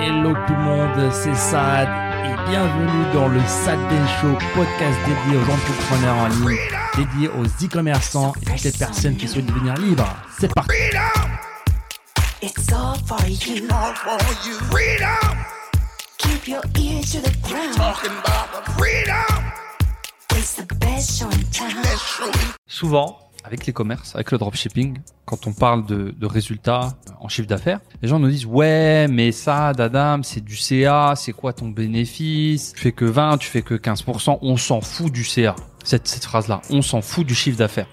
Hello tout le monde, c'est Sad et bienvenue dans le Sad Day Show, podcast dédié aux entrepreneurs en ligne, dédié aux e-commerçants et toutes les personnes qui souhaitent devenir libres. C'est parti It's all for you. all for you. Freedom, Keep your ear to the ground. talking about the freedom. It's the best show in town. Souvent, avec les commerces, avec le dropshipping, quand on parle de, de résultats en chiffre d'affaires, les gens nous disent ouais, mais ça, Dadam, c'est du CA, c'est quoi ton bénéfice? Tu fais que 20, tu fais que 15%, on s'en fout du CA. Cette, cette phrase-là, on s'en fout du chiffre d'affaires.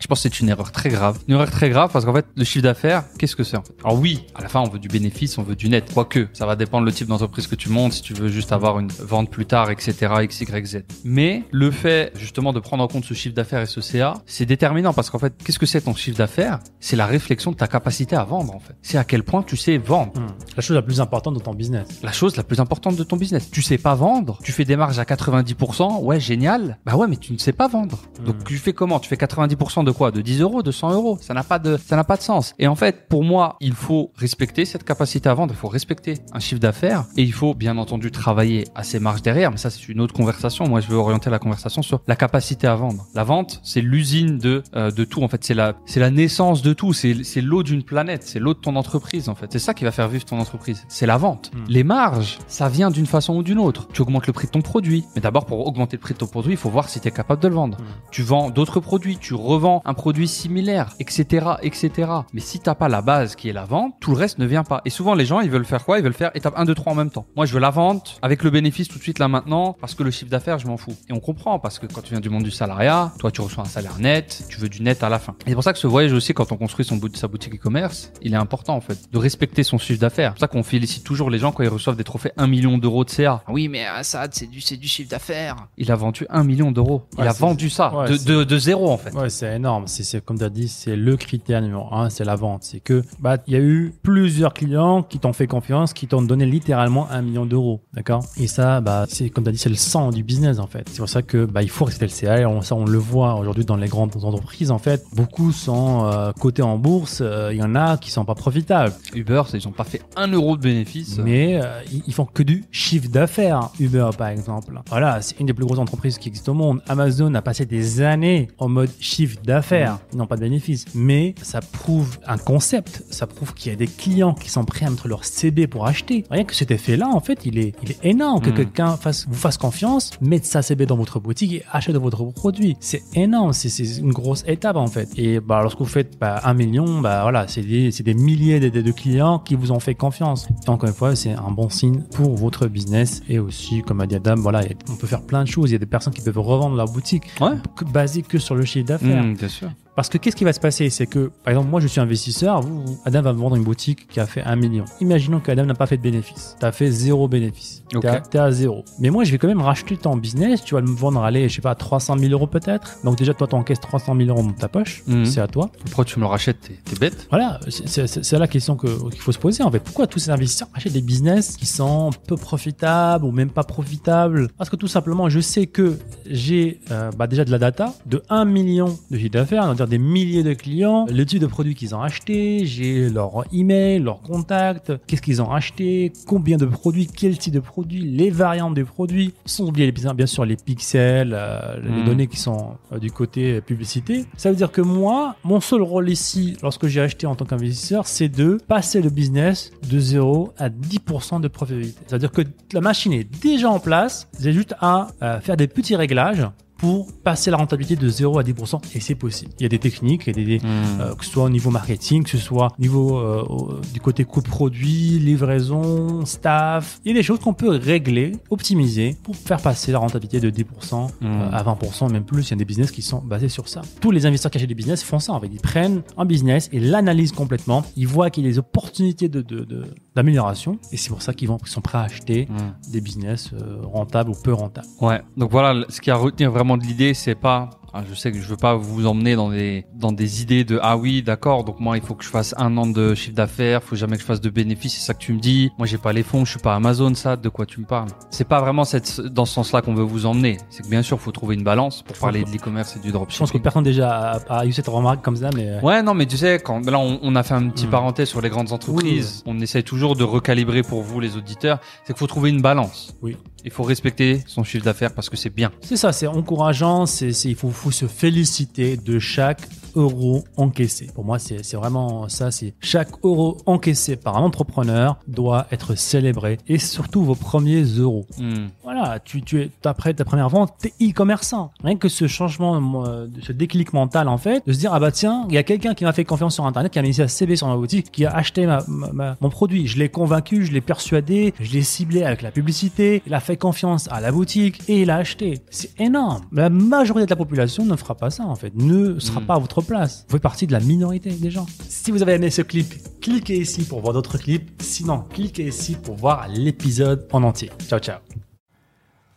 Je pense que c'est une erreur très grave. Une erreur très grave parce qu'en fait, le chiffre d'affaires, qu'est-ce que c'est en fait? Alors oui, à la fin, on veut du bénéfice, on veut du net. Quoique, ça va dépendre le type d'entreprise que tu montes, si tu veux juste avoir une vente plus tard, etc., x, y, z. Mais le fait, justement, de prendre en compte ce chiffre d'affaires et ce CA, c'est déterminant parce qu'en fait, qu'est-ce que c'est ton chiffre d'affaires? C'est la réflexion de ta capacité à vendre, en fait. C'est à quel point tu sais vendre. Hmm. La chose la plus importante dans ton business. La chose la plus importante de ton business. Tu sais pas vendre, tu fais des marges à 90%, ouais, génial. Bah ouais, mais tu ne sais pas vendre. Donc tu fais comment? Tu fais 90% de quoi? De 10 euros, de 100 euros? Ça n'a pas de, ça n'a pas de sens. Et en fait, pour moi, il faut respecter cette capacité à vendre. Il faut respecter un chiffre d'affaires et il faut bien entendu travailler à ses marges derrière. Mais ça, c'est une autre conversation. Moi, je veux orienter la conversation sur la capacité à vendre. La vente, c'est l'usine de euh, de tout. En fait, c'est la, c'est la naissance de tout. C'est l'eau d'une planète. C'est l'eau de ton entreprise. En fait, c'est ça qui va faire vivre ton entreprise. C'est la vente. Mm. Les marges, ça vient d'une façon ou d'une autre. Tu augmentes le prix de ton produit. Mais d'abord, pour augmenter le prix de ton produit, il faut voir si tu es capable de le vendre. Tu vends d'autres produits, tu revends un produit similaire, etc., etc. Mais si t'as pas la base qui est la vente, tout le reste ne vient pas. Et souvent, les gens, ils veulent faire quoi? Ils veulent faire étape 1, 2, 3 en même temps. Moi, je veux la vente avec le bénéfice tout de suite là maintenant parce que le chiffre d'affaires, je m'en fous. Et on comprend parce que quand tu viens du monde du salariat, toi, tu reçois un salaire net, tu veux du net à la fin. Et c'est pour ça que ce voyage aussi, quand on construit son bout- sa boutique e-commerce, il est important en fait de respecter son chiffre d'affaires. C'est pour ça qu'on félicite toujours les gens quand ils reçoivent des trophées 1 million d'euros de CA. Ah Oui, mais Assad, c'est du, c'est du chiffre d'affaires. Il a vendu 1 million d'euros. Il a vendu ça ouais, de, de, de zéro en fait. Ouais, c'est énorme. C'est, c'est comme tu as dit, c'est le critère numéro un, c'est la vente. C'est que bah il y a eu plusieurs clients qui t'ont fait confiance, qui t'ont donné littéralement un million d'euros, d'accord? Et ça, bah c'est comme tu as dit, c'est le sang du business en fait. C'est pour ça que bah il faut respecter le CA. Et on, ça, on le voit aujourd'hui dans les grandes entreprises en fait. Beaucoup sont euh, cotés en bourse. euh, Il y en a qui sont pas profitables. Uber, ils ont pas fait un euro de bénéfice. Mais euh, ils font que du chiffre d'affaires. Uber, par exemple. Voilà, c'est une des plus grosses entreprises qui existent au monde. Amazon a passé des années en mode chiffre d'affaires. Ils n'ont pas de bénéfices. Mais ça prouve un concept. Ça prouve qu'il y a des clients qui sont prêts à mettre leur CB pour acheter. Rien que cet effet-là, en fait, il est, il est énorme. Que Mm. quelqu'un fasse, vous fasse confiance, mette sa CB dans votre boutique et achète votre produit. C'est énorme. C'est c'est une grosse étape, en fait. Et bah, lorsque vous faites bah, un million, bah, voilà, c'est des, c'est des milliers de, clients qui vous ont fait confiance. Et encore une fois, c'est un bon signe pour votre business. Et aussi, comme a dit Adam, voilà, on peut faire plein de choses. Il y a des personnes qui peuvent revendre leur boutique Ouais. que- basé que sur le chiffre d'affaires. Mmh, bien sûr. Parce que qu'est-ce qui va se passer? C'est que, par exemple, moi je suis investisseur, vous, vous- Adam va me vendre une boutique qui a fait un million. Imaginons qu'Adam n'a pas fait de bénéfice. Tu as fait zéro bénéfice. Ok. T'es à- T'es à zéro. Mais moi je vais quand même racheter ton business. Tu vas me vendre, allez, je sais pas, 300 000 euros peut-être. Donc déjà, toi, tu encaisses 300 000 euros dans ta poche. Mhm. C'est à toi. Pourquoi tu me le rachètes? T'es bête Voilà, c'est- la question que- qu'il faut se poser en fait. Pourquoi tous ces investisseurs achètent des business qui sont peu profitables ou même pas profitables? Parce que tout simplement, je sais que j'ai euh, bah, déjà de la data de 1 million de chiffre d'affaires, des milliers de clients, le type de produits qu'ils ont acheté, j'ai leur email, leur contact, qu'est-ce qu'ils ont acheté, combien de produits, quel type de produits, les variantes des produits, sans oublier bien sûr les pixels, euh, les Mhm. données qui sont euh, du côté publicité. Ça veut dire que moi, mon seul rôle ici, lorsque j'ai acheté en tant qu'investisseur, c'est de passer le business de 0 à 10% de profitabilité. C'est-à-dire que la machine est déjà en place, j'ai juste à euh, faire des petits réglages pour passer la rentabilité de 0 à 10% et c'est possible. Il y a des techniques, il y a des, Mmh. euh, que ce soit au niveau marketing, que ce soit au niveau euh, du côté coût produit, livraison, staff. Il y a des choses qu'on peut régler, optimiser pour faire passer la rentabilité de 10% Mm. euh, à 20%, même plus. Il y a des business qui sont basés sur ça. Tous les investisseurs qui achètent des business font ça. En fait, ils prennent un business et l'analysent complètement. Ils voient qu'il y a des opportunités de, de- de- d'amélioration et c'est pour ça qu'ils sont prêts à acheter Mmh. des business euh, rentables ou peu rentables. Ouais. Donc voilà, ce qu'il y a à retenir vraiment de l'idée, c'est pas je sais que je veux pas vous emmener dans des dans des idées de ah oui d'accord donc moi il faut que je fasse un an de chiffre d'affaires, faut jamais que je fasse de bénéfices, c'est ça que tu me dis. Moi j'ai pas les fonds, je suis pas Amazon, ça de quoi tu me parles? C'est pas vraiment cette dans ce sens-là qu'on veut vous emmener. C'est que bien sûr faut trouver une balance pour parler de l'e-commerce et du Je pense que dropshipping. personne déjà a, a eu cette remarque comme ça, mais euh, Ouais, non, mais tu sais, quand là on, on a fait un petit Mm. parenthèse sur les grandes entreprises, on essaye toujours de recalibrer pour vous les auditeurs. C'est qu'il faut trouver une balance. Oui. Il faut respecter son chiffre d'affaires parce que c'est bien. c'est ça, c'est encourageant, c'est, c'est- il faut, faut se féliciter de chaque euro encaissé. Pour moi, c'est, vraiment ça, c'est chaque euro encaissé par un entrepreneur doit être célébré et surtout vos premiers euros. Hmm. Voilà, tu, tu es après ta première vente, t'es e-commerçant. Rien que ce changement, ce déclic mental en fait, de se dire ah bah tiens, il y a quelqu'un qui m'a fait confiance sur internet, qui a mis un CV sur ma boutique, qui a acheté ma, ma- ma- mon produit. Je l'ai convaincu, je l'ai persuadé, je l'ai ciblé avec la publicité, il a fait confiance à la boutique et il a acheté. C'est énorme. La majorité de la population ne fera pas ça en fait, ne sera Mm. pas à votre place. Vous faites partie de la minorité des gens. Si vous avez aimé ce clip, cliquez ici pour voir d'autres clips. Sinon, cliquez ici pour voir l'épisode en entier. Ciao ciao.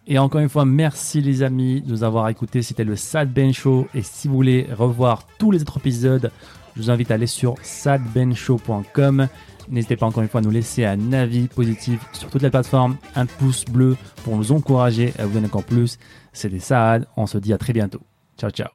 Et encore une fois, merci les amis de nous avoir écoutés. C'était le Sad Ben Show. Et si vous voulez revoir tous les autres épisodes, je vous invite à aller sur sadbenshow.com. N'hésitez pas encore une fois à nous laisser un avis positif sur toutes les plateformes, un pouce bleu pour nous encourager à vous donner encore plus. C'était Saad. On se dit à très bientôt. Ciao, ciao.